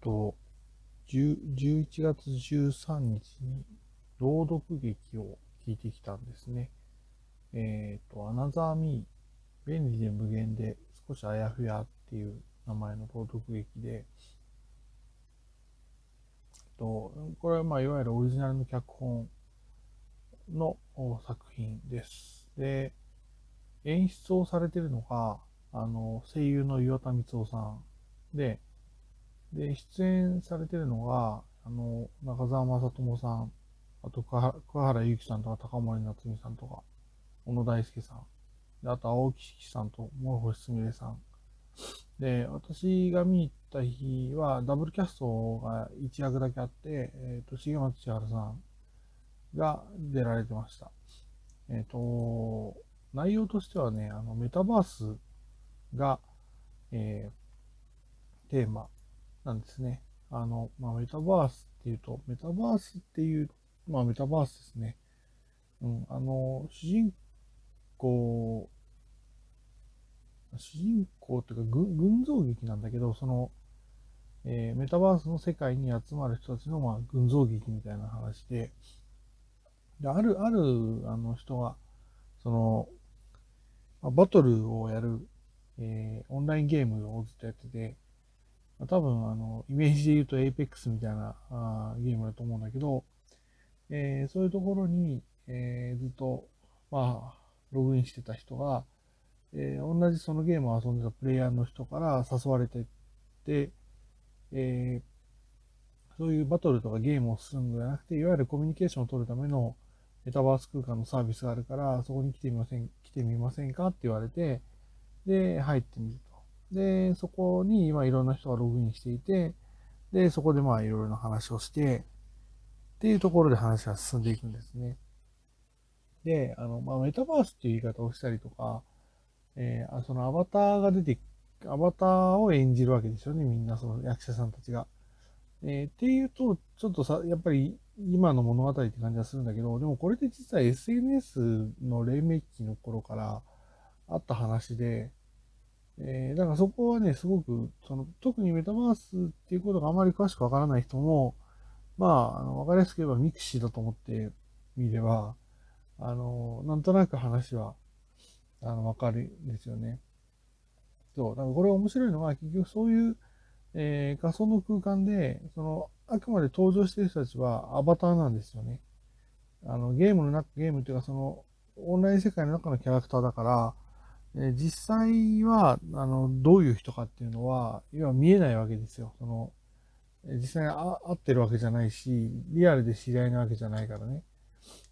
と、11月13日に朗読劇を聞いてきたんですね。えっ、ー、と、アナザーミー、便利で無限で少しあやふやっていう名前の朗読劇で、とこれはまあいわゆるオリジナルの脚本の作品です。で、演出をされてるのが、あの、声優の岩田光夫さんで、で、出演されてるのが、あの、中澤正智さん、あと桑原由紀さんとか高森夏美さんとか、小野大輔さん、であと青木式さんと諸星すみれさん。で、私が見に行った日はダブルキャストが一役だけあって、えっ、ー、と、重松千春さんが出られてました。えっ、ー、と、内容としてはね、あの、メタバースが、えー、テーマなんですね。あの、まあ、メタバースっていうと、メタバースっていう、まあ、メタバースですね。うん、あの、主人公、主人公っていうか、群像劇なんだけど、その、えー、メタバースの世界に集まる人たちの、まあ、群像劇みたいな話で、である、ある、あの人が、その、まあ、バトルをやる、えー、オンラインゲームをずっとやってて、ま、多分、あの、イメージで言うと Apex みたいなあゲームだと思うんだけど、えー、そういうところに、えー、ずっと、まあ、ログインしてた人が、えー、同じそのゲームを遊んでたプレイヤーの人から誘われてって、えー、そういうバトルとかゲームをするのではなくて、いわゆるコミュニケーションを取るためのメタバース空間のサービスがあるから、そこに来てみません、来てみませんかって言われて、で、入ってみると。で、そこに今いろんな人がログインしていて、で、そこでまあいろいろな話をして、っていうところで話が進んでいくんですね。で、あの、まあ、メタバースっていう言い方をしたりとか、えー、そのアバターが出て、アバターを演じるわけですよね、みんな、その役者さんたちが。えー、っていうと、ちょっとさ、やっぱり今の物語って感じがするんだけど、でもこれって実は SNS の黎明期の頃からあった話で、えー、だからそこはね、すごく、その、特にメタバースっていうことがあまり詳しくわからない人も、まあ、あの、わかりやすく言えば mixi だと思ってみれば、あの、なんとなく話は、あの、わかるんですよね。そう。だからこれ面白いのは、結局そういう、えー、仮想の空間で、その、あくまで登場している人たちはアバターなんですよね。あの、ゲームの中、ゲームっていうかその、オンライン世界の中のキャラクターだから、え、実際は、あの、どういう人かっていうのは、今見えないわけですよ。その、実際に会ってるわけじゃないし、リアルで知り合いなわけじゃないからね。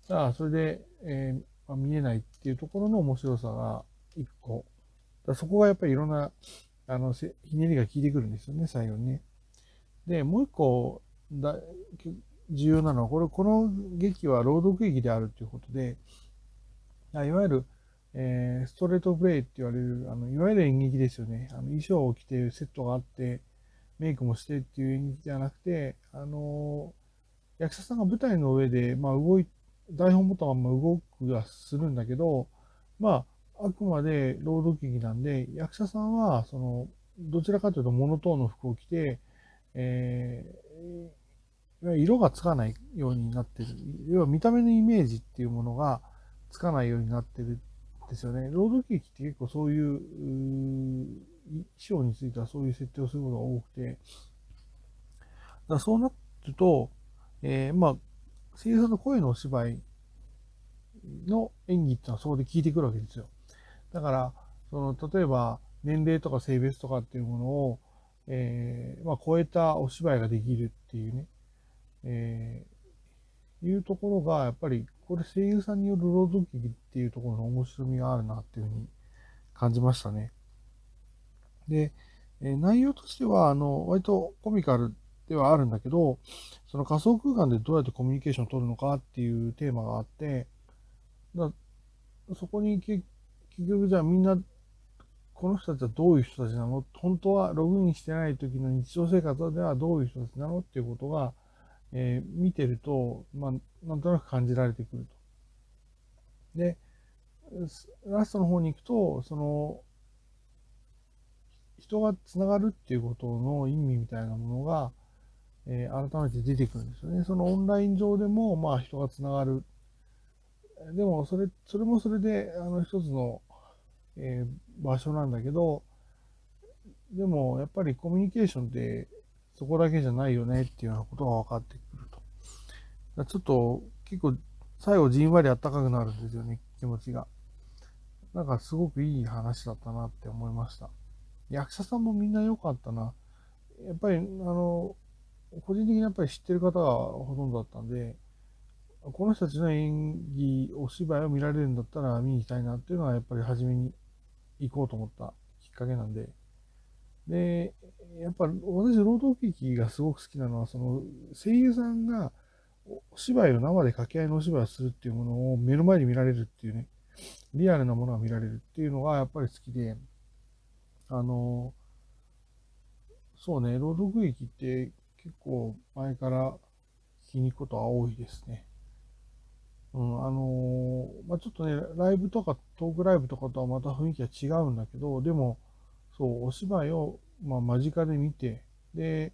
だからそれで、えーまあ、見えないっていうところの面白さが一個。だそこがやっぱりいろんな、あの、ひねりが効いてくるんですよね、最後にね。で、もう一個だ、重要なのは、これ、この劇は朗読劇であるということで、いわゆる、えー、ストレートプレイって言われる、あの、いわゆる演劇ですよね。あの衣装を着てセットがあって、メイクもしてっていう演劇ではなくて、あのー、役者さんが舞台の上で、まあ、動い台本ボタンはま動くはするんだけど、まあ、あくまで労働劇なんで、役者さんは、その、どちらかというとモノトーンの服を着て、えー、色がつかないようになってる。要は見た目のイメージっていうものがつかないようになってるですよね。労働劇って結構そういう、衣装についてはそういう設定をすることが多くて、だそうなると、えー、まあ、声優さんの声のお芝居の演技っていうのはそこで聞いてくるわけですよ。だから、その、例えば、年齢とか性別とかっていうものを、えー、まあ、超えたお芝居ができるっていうね、えー、いうところが、やっぱり、これ声優さんによる朗読劇っていうところの面白みがあるなっていうふうに感じましたね。で、え、内容としては、あの、割とコミカルではあるんだけど、その仮想空間でどうやってコミュニケーションを取るのかっていうテーマがあって、だそこに結局じゃあみんな、この人たちはどういう人たちなの？本当はログインしてない時の日常生活ではどういう人たちなの？っていうことが、えー、見てると、まあ、なんとなく感じられてくると。で、ラストの方に行くと、その、人がつながるっていうことの意味みたいなものが、えー、改めて出てくるんですよね。そのオンライン上でも、まあ人がつながる。でも、それ、それもそれで、あの、一つの、えー、場所なんだけど、でも、やっぱりコミュニケーションってそこだけじゃないよねっていうようなことが分かってくると。ちょっと結構最後じんわりあったかくなるんですよね、気持ちが。なんかすごくいい話だったなって思いました。役者さんもみんな良かったな。やっぱり、あの、個人的にやっぱり知ってる方がほとんどだったんで、この人たちの演技、お芝居を見られるんだったら見に行きたいなっていうのはやっぱり初めに行こうと思ったきっかけなんで、で、やっぱ私、労働劇がすごく好きなのは、その声優さんがお芝居を生で掛け合いのお芝居をするっていうものを目の前で見られるっていうね、リアルなものが見られるっていうのがやっぱり好きで、あの、そうね、朗読劇って結構前から聞きに行くことは多いですね。うん、あのまあ、ちょっとね、ライブとかトークライブとかとはまた雰囲気が違うんだけど、でも、そう、お芝居を、まあ、間近で見て、で、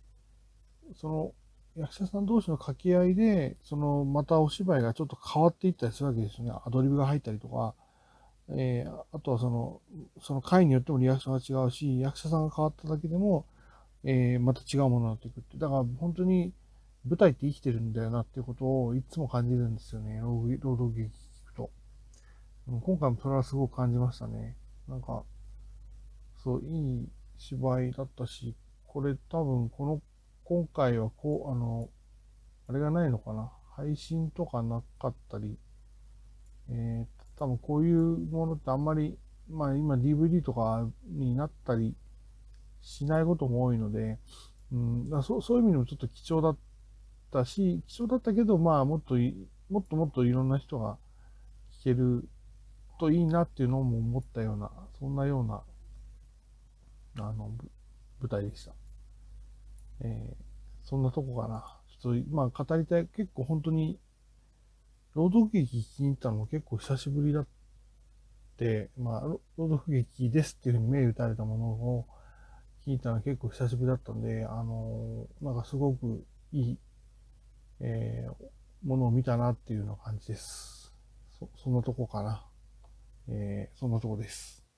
その役者さん同士の掛け合いで、そのまたお芝居がちょっと変わっていったりするわけですよね。アドリブが入ったりとか、えー、あとはその、その回によってもリアクションが違うし、役者さんが変わっただけでも、えー、また違うものになっていくって。だから本当に舞台って生きてるんだよなっていうことをいつも感じるんですよね。朗読劇聞くと。今回もそれはすごく感じましたね。なんか、そう、いい芝居だったし、これ多分この、今回はこう、あの、あれがないのかな？配信とかなかったり、えー、多分こういうものってあんまり、まあ今 DVD とかになったりしないことも多いので、うん、だそうそういう意味でもちょっと貴重だったし、貴重だったけど、まあもっともっともっといろんな人が聞けるといいなっていうのも思ったような、そんなようなあの、舞台でした。えー、そんなとこかな。ちょっと、まあ、語りたい、結構本当に、朗読劇聞きに行ったのも結構久しぶりだって、まあ、朗読劇ですっていうふうに目打たれたものを聞いたのは結構久しぶりだったんで、あのー、なんかすごくいい、えー、ものを見たなっていうような感じです。そ、そんなとこかな。えー、そんなとこです。